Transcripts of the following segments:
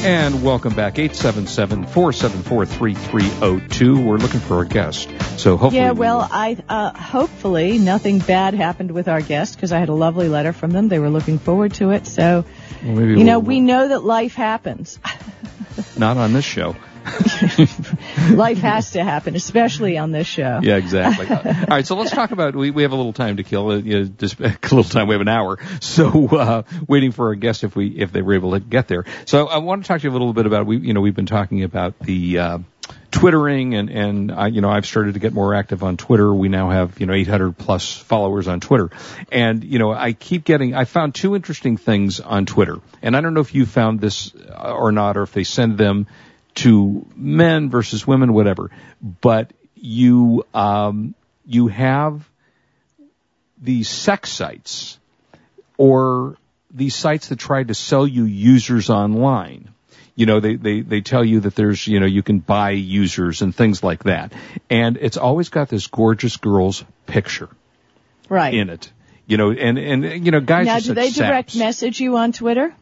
And welcome back, 877-474-3302. We're looking for a guest. So hopefully. Yeah, well, I uh, hopefully nothing bad happened with our guest because I had a lovely letter from them. They were looking forward to it. So, well, you know, we'll- we know that life happens. Not on this show. life has to happen, especially on this show. Yeah, exactly. All right, so let's talk about. We, we have a little time to kill. Uh, you know, just a little time. We have an hour. So uh, waiting for our guest if we if they were able to get there. So I want to talk to you a little bit about. We you know we've been talking about the. Uh, Twittering and and I, you know I've started to get more active on Twitter. We now have you know 800 plus followers on Twitter, and you know I keep getting. I found two interesting things on Twitter, and I don't know if you found this uh, or not, or if they send them to men versus women, whatever. But you um, you have these sex sites or these sites that try to sell you users online. You know, they, they, they tell you that there's, you know, you can buy users and things like that. And it's always got this gorgeous girl's picture Right. in it. You know, and, and, you know, guys now, do they direct saps. message you on Twitter?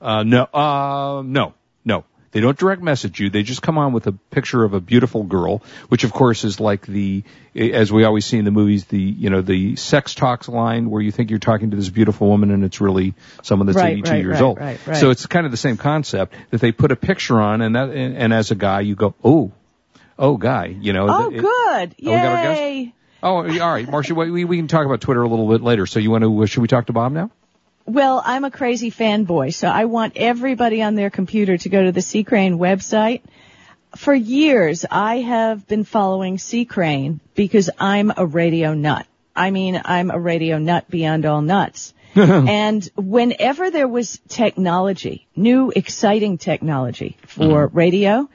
Uh, no, uh, no, no. They don't direct message you. They just come on with a picture of a beautiful girl, which of course is like the, as we always see in the movies, the, you know, the sex talks line where you think you're talking to this beautiful woman and it's really someone that's Right, 82 right, years right, old. right, right. So it's kind of the same concept that they put a picture on and that, and, and as a guy you go, oh, oh guy, you know. Oh, it- good. Oh, our guest? Yay. Oh, all right, Marcia, we, we can talk about Twitter a little bit later. So you want to, should we talk to Bob now? Well, I'm a crazy fanboy, so I want everybody on their computer to go to the C Crane website. For years, I have been following C Crane because I'm a radio nut. I mean, I'm a radio nut beyond all nuts. and whenever there was technology, new exciting technology for mm-hmm. radio,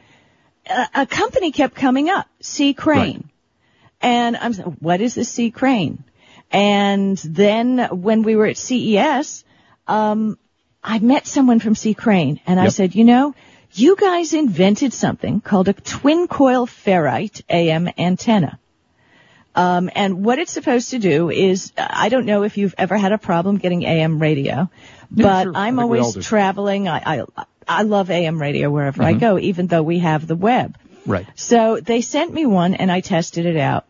a, a company kept coming up, C Crane. And I'm what is the C Crane? And then when we were at CES, um, I met someone from C Crane and I said, you know, you guys invented something called a twin coil ferrite AM antenna. Um, and what it's supposed to do is, I don't know if you've ever had a problem getting AM radio, Yeah, but sure. I I'm think we all always traveling. I, I, I love AM radio wherever I Mhm. go, even though we have the web. Right. So they sent me one and I tested it out.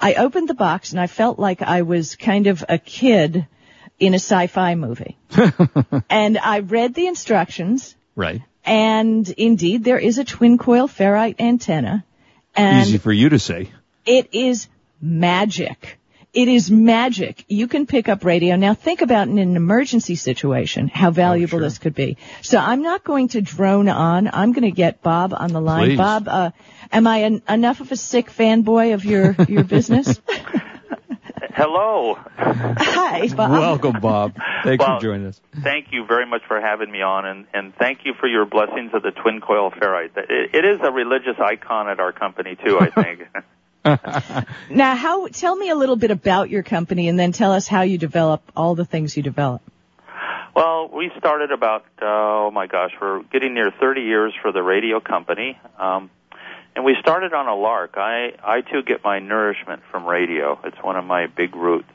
I opened the box and I felt like I was kind of a kid in a sci-fi movie. and I read the instructions Right. and indeed there is a twin coil ferrite antenna and Easy for you to say. it is magic. It is magic. You can pick up radio. Now think about in an emergency situation how valuable Oh, sure. this could be. So I'm not going to drone on. I'm going to get Bob on the line. Please. Bob, uh, am I en- enough of a sick fanboy of your, your business? Hello. Hi, Bob. Welcome, Bob. Thanks Well- for joining us. Thank you very much for having me on, and, and thank you for your blessings of the twin coil ferrite. It, it is a religious icon at our company too, I think. Now, how? Tell me a little bit about your company, and then tell us how you develop all the things you develop. well, we started about oh my gosh, we're getting near 30 years for the radio company, um, and we started on a lark. I I too get my nourishment from radio. It's one of my big roots,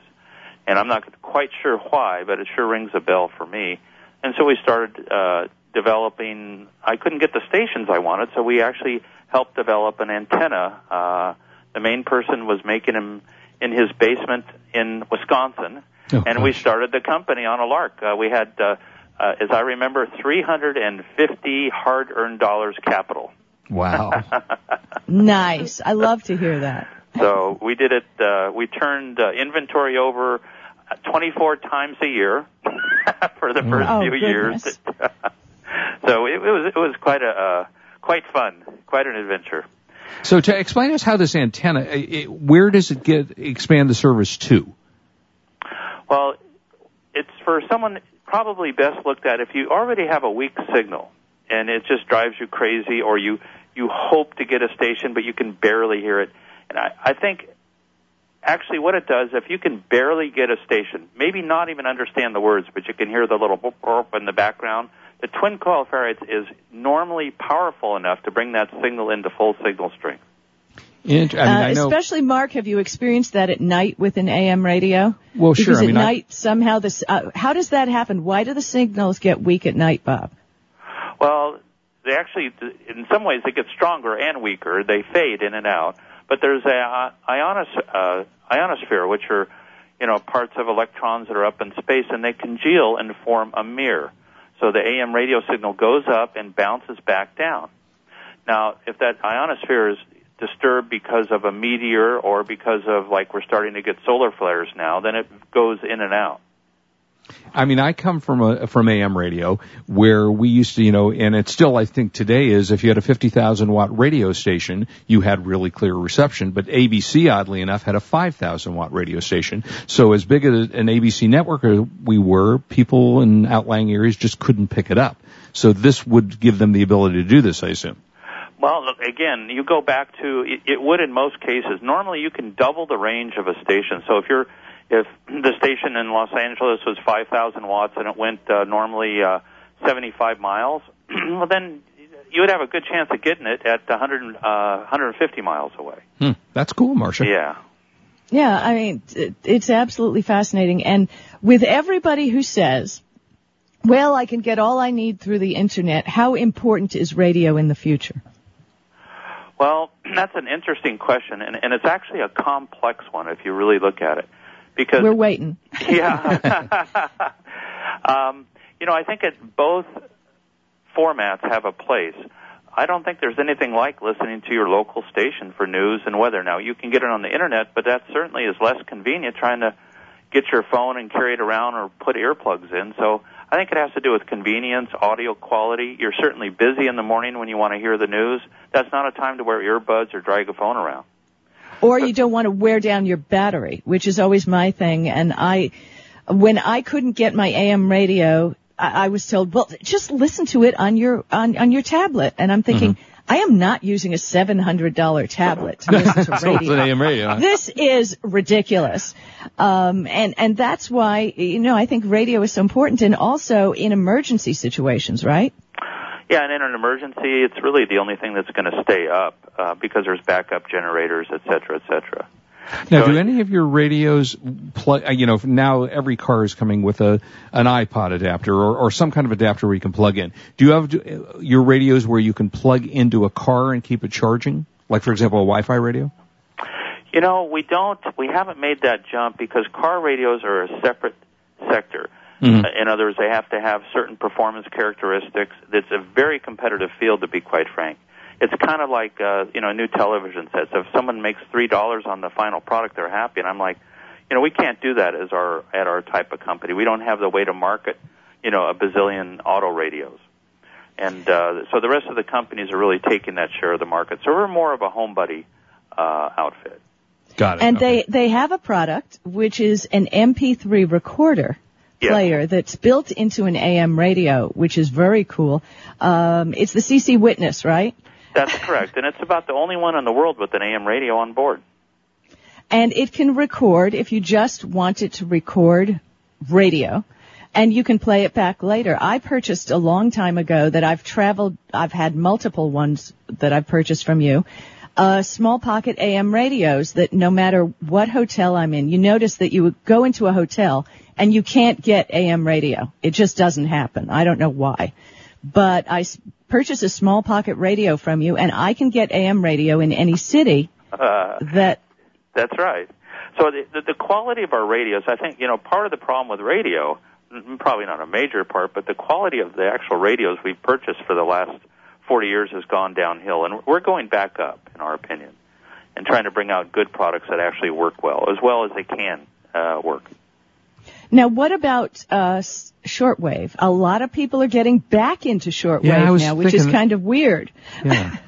and I'm not quite sure why, but it sure rings a bell for me. And so we started uh, developing. I couldn't get the stations I wanted, so we actually helped develop an antenna. Uh, the main person was making them in his basement in Wisconsin, Oh, and we started the company on a lark. Uh, we had, uh, uh, as I remember, 350 hard-earned dollars capital. Wow. Nice. I love to hear that. So we did it. Uh, we turned uh, inventory over uh, 24 times a year for the first Oh, few goodness. years. so it, it was it was quite a uh, quite fun, quite an adventure. So to explain us how this antenna, i- i where does it get expand the service to? Well, it's for someone probably best looked at if you already have a weak signal and it just drives you crazy, or you you hope to get a station but you can barely hear it. And I, I think actually what it does, if you can barely get a station, maybe not even understand the words, but you can hear the little boop boop in the background, the twin coil ferrites is normally powerful enough to bring that signal into full signal strength. Int- I mean, uh, I know. especially Mark, have you experienced that at night with an AM radio? Well, sure, Because I mean, at I- night somehow this. Uh, how does that happen? Why do the signals get weak at night, Bob? Well, they actually, in some ways, they get stronger and weaker. They fade in and out. But there's a uh, ionos, uh, ionosphere, which are, you know, parts of electrons that are up in space, and they congeal and form a mirror. So the AM radio signal goes up and bounces back down. Now, if that ionosphere is disturbed because of a meteor or because of like we're starting to get solar flares now, then it goes in and out. I mean, I come from a from AM radio where we used to, you know, and it still I think today is if you had a 50,000 watt radio station, you had really clear reception. But ABC, oddly enough, had a 5,000 watt radio station. So as big as an ABC network we were, people in outlying areas just couldn't pick it up. So this would give them the ability to do this, I assume. Well, again, you go back to it would in most cases. Normally, you can double the range of a station. So if you're if the station in Los Angeles was 5,000 watts and it went uh, normally uh, 75 miles, well then you would have a good chance of getting it at 100, uh, 150 miles away. Hmm, that's cool, Marcia. Yeah. Yeah, I mean, it's absolutely fascinating. And with everybody who says, well, I can get all I need through the internet, how important is radio in the future? Well, that's an interesting question, and, and it's actually a complex one if you really look at it. Because We're waiting. yeah. um, you know, I think it, both formats have a place. I don't think there's anything like listening to your local station for news and weather. Now, you can get it on the internet, but that certainly is less convenient trying to get your phone and carry it around or put earplugs in. So I think it has to do with convenience, audio quality. You're certainly busy in the morning when you want to hear the news. That's not a time to wear earbuds or drag a phone around. Or you don't want to wear down your battery, which is always my thing. And I, when I couldn't get my AM radio, I, I was told, well, just listen to it on your, on, on your tablet. And I'm thinking, I am not using a $700 tablet to listen to So radio. an AM radio. This is ridiculous. Um, and, and that's why, you know, I think radio is so important and also in emergency situations, right? Yeah, and in an emergency, it's really the only thing that's going to stay up uh, because there's backup generators, et cetera, et cetera. Now, So do any of your radios plug? You know, now every car is coming with a an iPod adapter or, or some kind of adapter where you can plug in. Do you have uh, your radios where you can plug into a car and keep it charging? Like, for example, a Wi-Fi radio. You know, we don't, we haven't made that jump because car radios are a separate sector. Mhm. Uh, In other words, they have to have certain performance characteristics. It's a very competitive field, to be quite frank. It's kind of like, uh, you know, a new television set. So if someone makes three dollars on the final product, they're happy. And I'm like, you know, we can't do that as our at our type of company. We don't have the way to market, you know, a bazillion auto radios. And uh, so the rest of the companies are really taking that share of the market. So we're more of a home buddy uh, outfit. Got it. And Okay. they, they have a product which is an MP3 recorder Yes. player that's built into an AM radio, which is very cool. Um, it's the CC Witness, right? That's correct, and it's about the only one in the world with an AM radio on board. And it can record if you just want it to record radio. And you can play it back later. I purchased a long time ago that I've traveled, I've had multiple ones that I've purchased from you. Uh, small pocket AM radios that no matter what hotel I'm in, you notice that you would go into a hotel and you can't get AM radio. It just doesn't happen. I don't know why. But I s- purchase a small pocket radio from you and I can get AM radio in any city Uh, that that's right. So the, the, the quality of our radios, I think, you know, part of the problem with radio, probably not a major part, but the quality of the actual radios we've purchased for the last 40 years has gone downhill, and we're going back up, in our opinion, and trying to bring out good products that actually work well, as well as they can uh, work. Now, what about uh, shortwave? A lot of people are getting back into shortwave Yeah, now, which is kind of weird. yeah.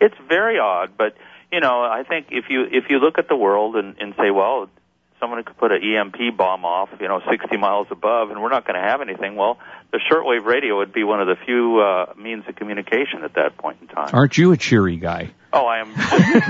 It's very odd, but you know, I think if you if you look at the world and, and say, well, someone could put an EMP bomb off, you know, 60 miles above, and we're not going to have anything. Well, the shortwave radio would be one of the few uh, means of communication at that point in time. Aren't you a cheery guy? Oh, I am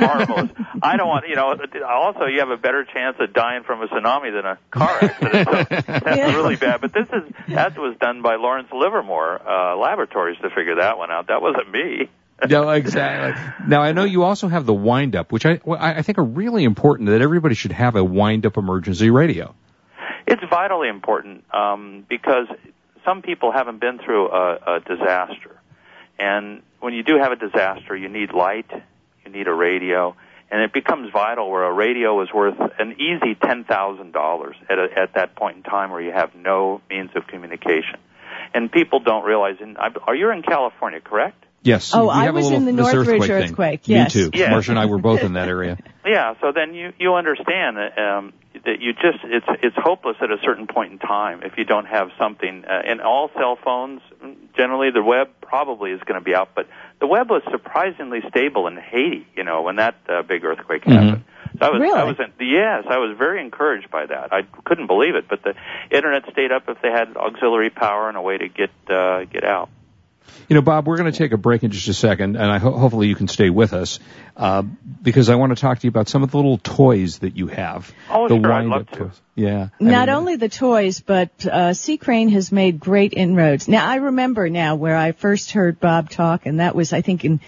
marvelous. I don't want, you know, also you have a better chance of dying from a tsunami than a car accident. So that's Yeah. really bad. But this is, that was done by Lawrence Livermore uh, Laboratories to figure that one out. That wasn't me. No, exactly. Now I know you also have the wind up, which I I think are really important. That everybody should have a wind up emergency radio. It's vitally important um, because some people haven't been through a, a disaster, and when you do have a disaster, you need light, you need a radio, and it becomes vital. Where a radio is worth an easy ten thousand dollars at a, at that point in time, where you have no means of communication, and people don't realize. And I, are you in California? Correct? Yes. Oh, we I have a was little- in the Northridge thing. earthquake, yes. Me too. Yeah. Marcia and I were both in that area. Yeah, so then you you understand that um, that you just it's it's hopeless at a certain point in time if you don't have something. Uh, and all cell phones, generally, the web probably is going to be out, but the web was surprisingly stable in Haiti. You know, when that uh, big earthquake happened. So I was, Really? I was, in, yes, I was very encouraged by that. I couldn't believe it, but the internet stayed up if they had auxiliary power and a way to get uh, get out. You know, Bob, we're going to take a break in just a second, and I ho- hopefully you can stay with us uh, because I want to talk to you about some of the little toys that you have. Oh, the sure, I'd love to. toys. Yeah. I Not mean, only the toys, but uh, C Crane has made great inroads. Now I remember now where I first heard Bob talk, and that was I think in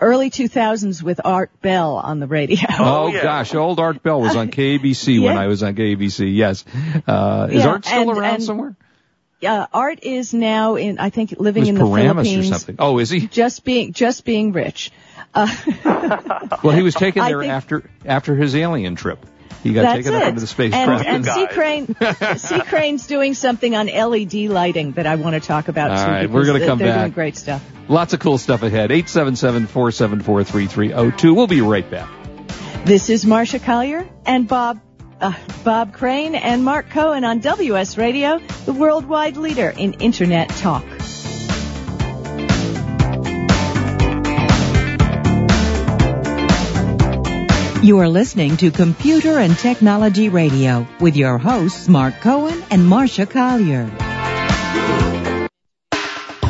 early 2000s with Art Bell on the radio. Oh, Oh, yeah. gosh, old Art Bell was on KBC when Yeah. I was on KBC. Yes. Uh, is Yeah, Art still and- around and- somewhere? Uh, Art is now in I think living in the Paramus or Philippines. something? Oh, is he? Just being just being rich. Well, he was taken there think- after after his alien trip. He got That's taken it. up into the spacecraft. and, and Guys. C Crane, C Crane's doing something on LED lighting that I want to talk about All too. right, we're gonna they're- come they're back. doing great stuff. Lots of cool stuff ahead. 877-474-3302. We'll be right back. This is Marcia Collier and Bob uh, Bob Crane and Mark Cohen on WS Radio, the worldwide leader in Internet talk. You are listening to Computer and Technology Radio with your hosts Mark Cohen and Marcia Collier.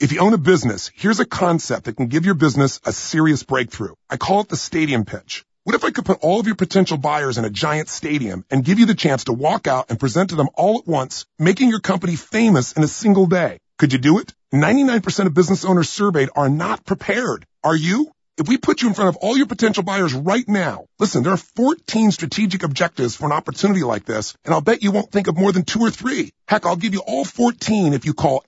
If you own a business, here's a concept that can give your business a serious breakthrough. I call it the stadium pitch. What if I could put all of your potential buyers in a giant stadium and give you the chance to walk out and present to them all at once, making your company famous in a single day? Could you do it? 99% of business owners surveyed are not prepared. Are you? If we put you in front of all your potential buyers right now, listen, there are 14 strategic objectives for an opportunity like this, and I'll bet you won't think of more than two or three. Heck, I'll give you all 14 if you call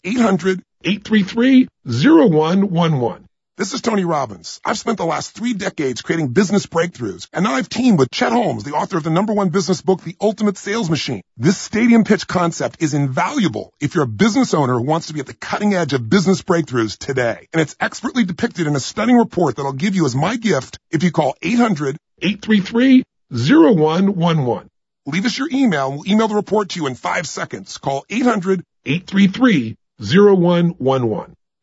800-833-0111. This is Tony Robbins. I've spent the last three decades creating business breakthroughs, and now I've teamed with Chet Holmes, the author of the number one business book, The Ultimate Sales Machine. This stadium pitch concept is invaluable if you're a business owner who wants to be at the cutting edge of business breakthroughs today. And it's expertly depicted in a stunning report that I'll give you as my gift if you call 800-833-0111. Leave us your email and we'll email the report to you in five seconds. Call 800-833-0111.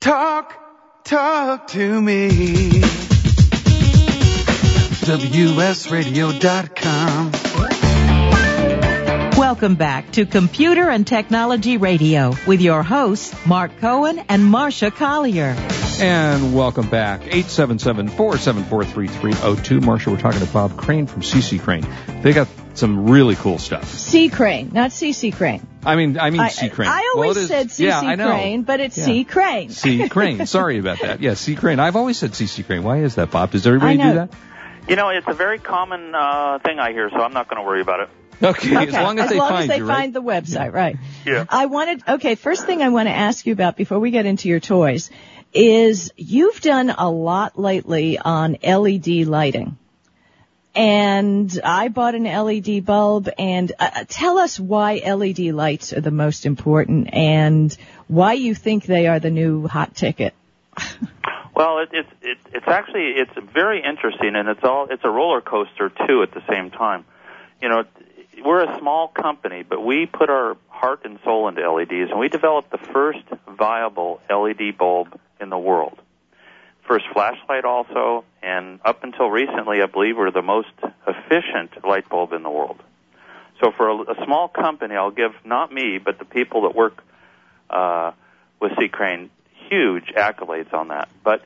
Talk, talk to me. WSRadio.com. Welcome back to Computer and Technology Radio with your hosts, Mark Cohen and Marcia Collier. And welcome back. 877-474-3302. Marcia, we're talking to Bob Crane from CC Crane. They got some really cool stuff. C Crane, not CC Crane. I mean, I mean C Crane. I always Well, said CC yeah, Crane, but it's Yeah. C Crane. C Crane. Sorry about that. Yeah, C Crane. I've always said CC Crane. Why is that, Bob? Does everybody do that? You know, it's a very common uh, thing I hear, so I'm not going to worry about it. Okay, Okay, as long as they find you, right? find the website, right? Yeah. I wanted, okay, first thing I want to ask you about before we get into your toys is you've done a lot lately on LED lighting. And I bought an LED bulb and uh, tell us why LED lights are the most important and why you think they are the new hot ticket. Well, it, it's it, it's actually it's very interesting, and it's all it's a roller coaster too at the same time. You know, we're a small company, but we put our heart and soul into LEDs, and we developed the first viable LED bulb in the world. First flashlight, also, and up until recently, I believe we're the most efficient light bulb in the world. So for a, a small company, I'll give not me, but the people that work uh, with C Crane huge accolades on that. But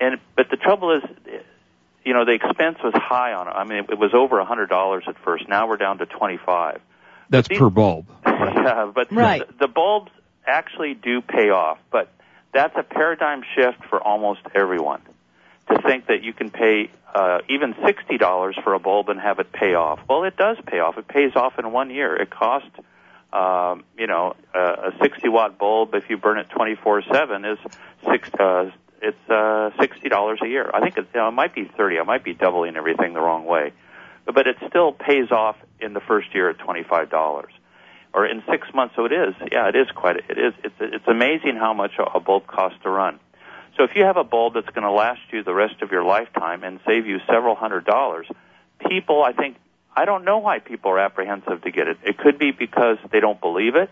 and but the trouble is, you know, the expense was high on it. I mean, it was over a hundred dollars at first. Now we're down to twenty five. That's These- per bulb. yeah, but Right. the, the bulbs actually do pay off. But that's a paradigm shift for almost everyone to think that you can pay uh, even sixty dollars for a bulb and have it pay off. Well, it does pay off. It pays off in one year. It costs, um, you know, uh, a sixty watt bulb if you burn it twenty four seven is six. Uh, it's uh, sixty dollars a year. I think it, you know, it might be thirty. I might be doubling everything the wrong way, but it still pays off in the first year at twenty five dollars or in six months. So it is, yeah, it is quite. It is. It's it's amazing how much a, a bulb costs to run. So if you have a bulb that's going to last you the rest of your lifetime and save you several hundred dollars, people, I think, I don't know why people are apprehensive to get it. It could be because they don't believe it.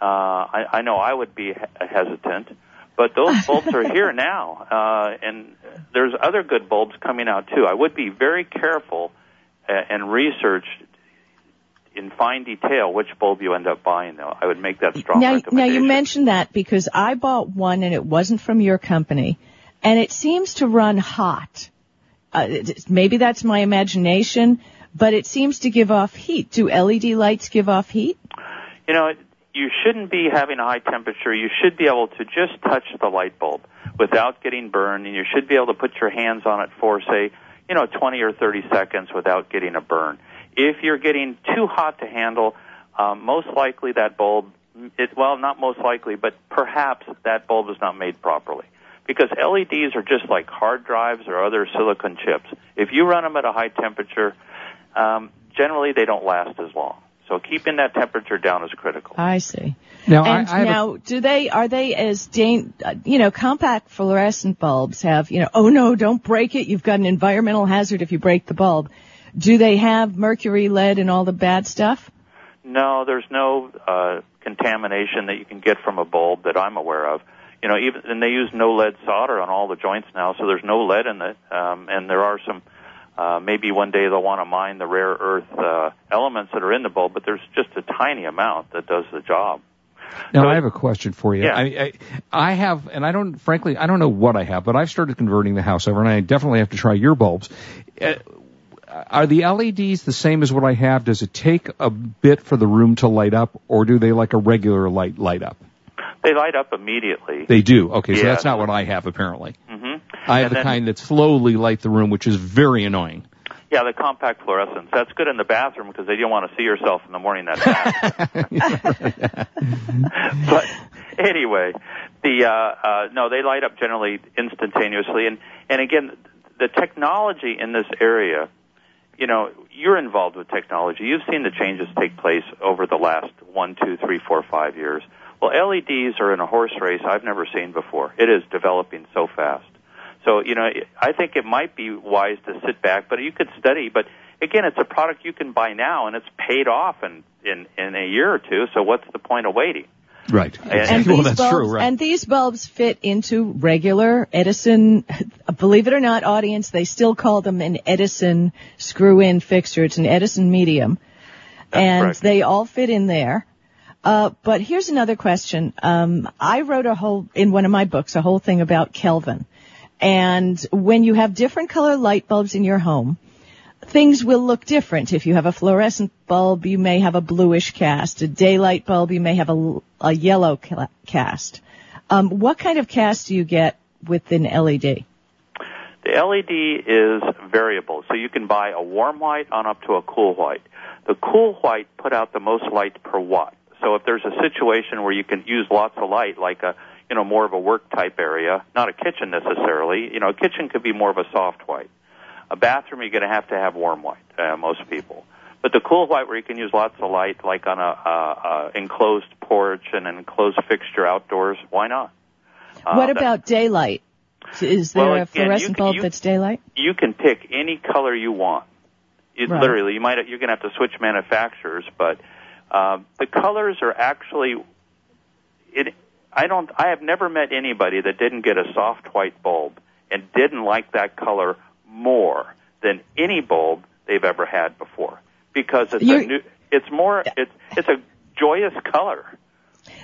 Uh, I, I know I would be he- hesitant, but those bulbs are here now, uh, and there's other good bulbs coming out too. I would be very careful uh, and research in fine detail which bulb you end up buying. Though I would make that strong Now, now you mentioned that because I bought one and it wasn't from your company, and it seems to run hot. Uh, maybe that's my imagination, but it seems to give off heat. Do LED lights give off heat? you know, you shouldn't be having a high temperature. You should be able to just touch the light bulb without getting burned, and you should be able to put your hands on it for, say, you know, 20 or 30 seconds without getting a burn. If you're getting too hot to handle, um, most likely that bulb, it, well, not most likely, but perhaps that bulb is not made properly. Because LEDs are just like hard drives or other silicon chips. If you run them at a high temperature, um, generally they don't last as long. So keeping that temperature down is critical. I see. Now, and I, I have a- now, do they are they as dan- uh, you know compact fluorescent bulbs have you know oh no don't break it you've got an environmental hazard if you break the bulb. Do they have mercury, lead, and all the bad stuff? No, there's no uh, contamination that you can get from a bulb that I'm aware of. You know, even and they use no lead solder on all the joints now, so there's no lead in it. Um, and there are some. Uh, maybe one day they'll want to mine the rare earth uh, elements that are in the bulb, but there's just a tiny amount that does the job. Now So- I have a question for you. Yeah. I, I, I have, and I don't, frankly, I don't know what I have, but I've started converting the house over, and I definitely have to try your bulbs. Uh, are the LEDs the same as what I have? Does it take a bit for the room to light up, or do they like a regular light light up? They light up immediately. They do. Okay, so that's not what I have apparently. hmm I have And the then- kind that slowly light the room, which is very annoying. Yeah, the compact fluorescence. That's good in the bathroom because you don't want to see yourself in the morning. That's bad. but anyway, the uh, uh, no, they light up generally instantaneously, and and again, the technology in this area. You know, you're involved with technology. You've seen the changes take place over the last one, two, three, four, five years. Well, LEDs are in a horse race I've never seen before. It is developing so fast. So, you know, I think it might be wise to sit back, but you could study. But again, it's a product you can buy now, and it's paid off in in, in a year or two. So, what's the point of waiting? Right. And well, these that's bulbs, true. Right. And these bulbs fit into regular Edison. Believe it or not, audience, they still call them an Edison screw-in fixture. It's an Edison medium, and correct. they all fit in there. Uh, but here's another question. Um, I wrote a whole in one of my books a whole thing about Kelvin, and when you have different color light bulbs in your home, things will look different. If you have a fluorescent bulb, you may have a bluish cast. A daylight bulb, you may have a, a yellow cast. Um, what kind of cast do you get with an LED? The LED is variable, so you can buy a warm white on up to a cool white. The cool white put out the most light per watt. So if there's a situation where you can use lots of light, like a you know more of a work type area, not a kitchen necessarily. You know, a kitchen could be more of a soft white. A bathroom, you're going to have to have warm white. Uh, most people. But the cool white, where you can use lots of light, like on a, a, a enclosed porch and an enclosed fixture outdoors, why not? Uh, what about daylight? Is there Well, a again, you fluorescent can- bulb you- that's daylight? you can pick any color you want. It, Right. Literally, you might you're going to have to switch manufacturers, but um, the colors are actually. It. I don't. I have never met anybody that didn't get a soft white bulb and didn't like that color more than any bulb they've ever had before because it's a You're- new. It's more. It's it's a joyous color.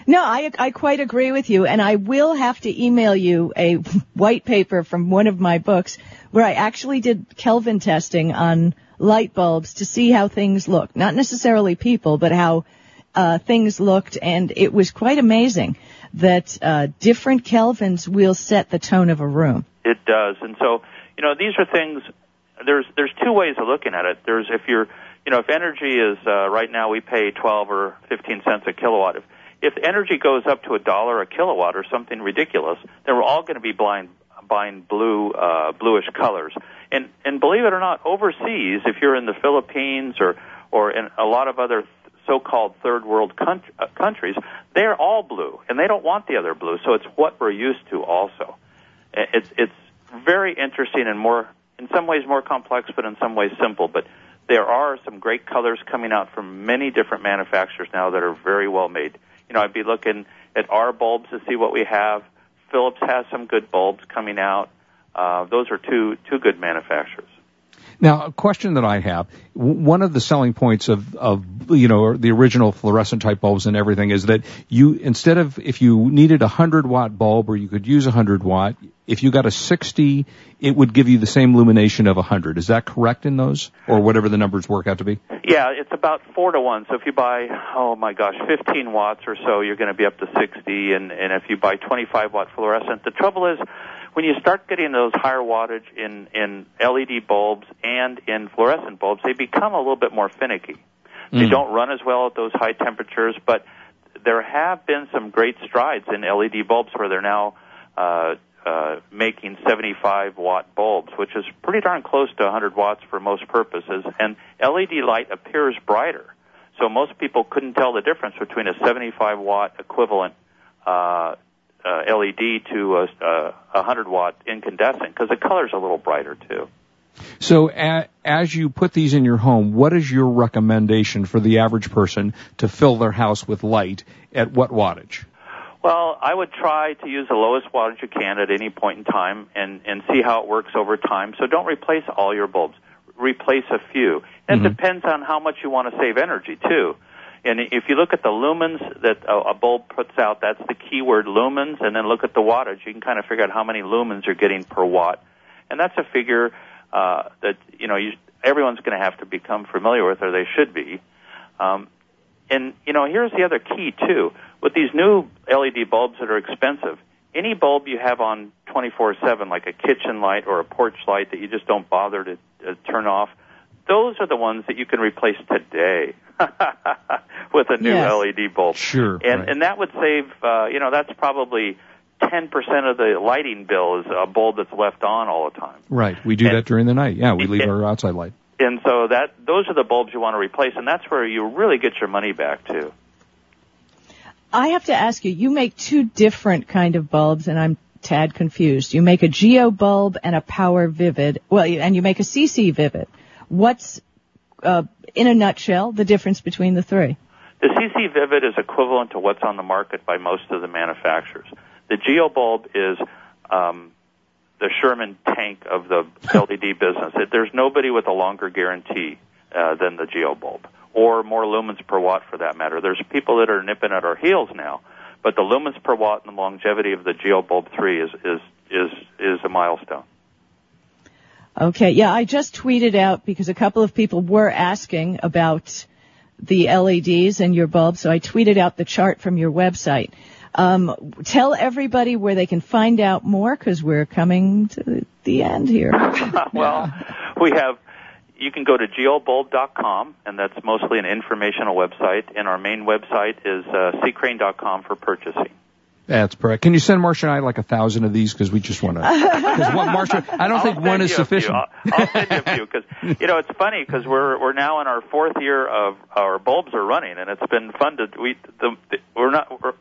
No, I, I quite agree with you, and I will have to email you a white paper from one of my books where I actually did Kelvin testing on light bulbs to see how things look. Not necessarily people, but how uh, things looked, and it was quite amazing that uh, different Kelvins will set the tone of a room. It does, and so you know these are things. There's there's two ways of looking at it. There's if you're you know if energy is uh, right now we pay 12 or 15 cents a kilowatt. If if energy goes up to a dollar a kilowatt or something ridiculous, then we're all going to be blind buying blue uh, bluish colors. And and believe it or not, overseas, if you're in the Philippines or or in a lot of other so-called third world coun- uh, countries, they're all blue, and they don't want the other blue. So it's what we're used to also. It's it's very interesting and more in some ways more complex, but in some ways simple. But there are some great colors coming out from many different manufacturers now that are very well made. You know, I'd be looking at our bulbs to see what we have. Philips has some good bulbs coming out. Uh, those are two two good manufacturers. Now, a question that I have, one of the selling points of, of, you know, the original fluorescent type bulbs and everything is that you, instead of, if you needed a 100 watt bulb or you could use a 100 watt, if you got a 60, it would give you the same lumination of a 100. Is that correct in those? Or whatever the numbers work out to be? Yeah, it's about four to one. So if you buy, oh my gosh, 15 watts or so, you're going to be up to 60. And, and if you buy 25 watt fluorescent, the trouble is when you start getting those higher wattage in, in LED bulbs and in fluorescent bulbs, they become a little bit more finicky. They Mm. don't run as well at those high temperatures, but there have been some great strides in LED bulbs where they're now uh, uh, making 75 watt bulbs, which is pretty darn close to 100 watts for most purposes. And LED light appears brighter, so most people couldn't tell the difference between a 75 watt equivalent uh, uh, LED to a, a 100 watt incandescent because the color's a little brighter too. So a, as you put these in your home, what is your recommendation for the average person to fill their house with light at what wattage? Well, I would try to use the lowest wattage you can at any point in time and, and see how it works over time. So don't replace all your bulbs. Replace a few. It depends on how much you want to save energy too. And if you look at the lumens that a, bulb puts out, that's the keyword lumens, and then look at the wattage. You can kind of figure out how many lumens you're getting per watt, and that's a figure uh, that you know you, everyone's going to have to become familiar with, or they should be. Um, and you know, here's the other key too. With these new LED bulbs that are expensive, any bulb you have on 24/7, like a kitchen light or a porch light that you just don't bother to uh, turn off, those are the ones that you can replace today with a new Yes. LED bulb. Sure, and right. and that would save. Uh, you know, that's probably 10% of the lighting bill is a bulb that's left on all the time. Right. We do And- that during the night. Yeah, we leave Yeah. our outside light. And so that those are the bulbs you want to replace, and that's where you really get your money back too. I have to ask you, you make two different kind of bulbs and I'm tad confused. You make a Geo bulb and a Power Vivid. Well, and you make a CC Vivid. What's, uh, in a nutshell, the difference between the three? The CC Vivid is equivalent to what's on the market by most of the manufacturers. The Geo bulb is um, the Sherman tank of the LED business. There's nobody with a longer guarantee uh, than the Geo bulb, or more lumens per watt for that matter. There's people that are nipping at our heels now, but the lumens per watt and the longevity of the Geo bulb three is is is is a milestone. Okay, yeah, I just tweeted out because a couple of people were asking about the LEDs and your bulb, so I tweeted out the chart from your website. Um, tell everybody where they can find out more because we're coming to the end here. well, we have. You can go to geobulb.com, and that's mostly an informational website. And our main website is uh, ccrane.com for purchasing. That's correct. Can you send Marcia and I like a thousand of these because we just want to? Because one, Marcia, I don't I'll think one is you few. sufficient. I'll, I'll send you a few because you know it's funny because we're we're now in our fourth year of our bulbs are running, and it's been fun to we the, the we're not we're,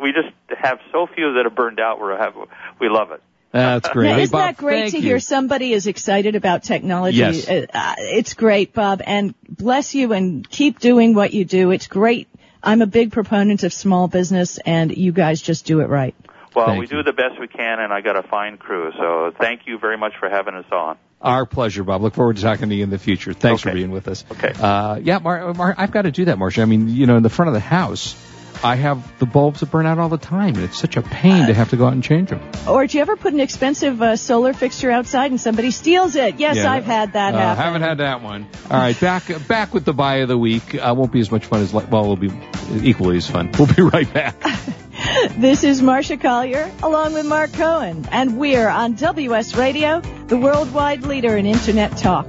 we just have so few that have burned out. We have we love it. That's great. Now, Hey, isn't Bob, that great to you. hear somebody is excited about technology? Yes. Uh, it's great, Bob, and bless you and keep doing what you do. It's great. I'm a big proponent of small business and you guys just do it right. Well, Thank we you. do the best we can, and I got a fine crew. So thank you very much for having us on. Our pleasure, Bob. Look forward to talking to you in the future. Thanks for being with us. Okay. Uh, yeah, Mar- Mar- I've got to do that, Marcia. I mean, you know, in the front of the house, I have the bulbs that burn out all the time, and it's such a pain to have to go out and change them. Or do you ever put an expensive uh, solar fixture outside and somebody steals it? Yes, Yeah. I've had that Uh, happen. haven't had that one. All right, back back with the buy of the week. Uh, won't be as much fun as well. It'll be equally as fun. We'll be right back. This is Marcia Collier along with Mark Cohen, and we're on WS Radio, the worldwide leader in Internet talk.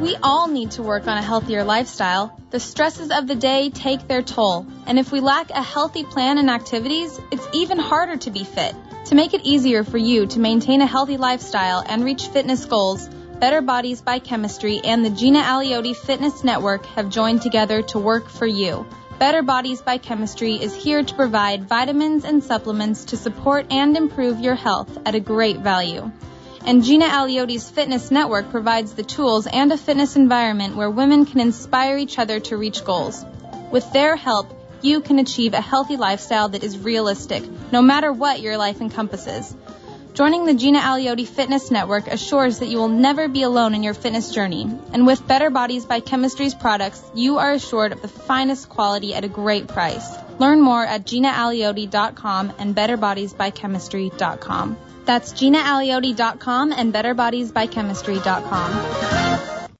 We all need to work on a healthier lifestyle. The stresses of the day take their toll, and if we lack a healthy plan and activities, it's even harder to be fit. To make it easier for you to maintain a healthy lifestyle and reach fitness goals, Better Bodies by Chemistry and the Gina Aliotti Fitness Network have joined together to work for you. Better Bodies by Chemistry is here to provide vitamins and supplements to support and improve your health at a great value. And Gina Aliotti's Fitness Network provides the tools and a fitness environment where women can inspire each other to reach goals. With their help, you can achieve a healthy lifestyle that is realistic, no matter what your life encompasses. Joining the Gina Aliotti Fitness Network assures that you will never be alone in your fitness journey. And with Better Bodies by Chemistry's products, you are assured of the finest quality at a great price. Learn more at GinaAliotti.com and BetterBodiesByChemistry.com. That's GinaAliotti.com and BetterBodiesByChemistry.com.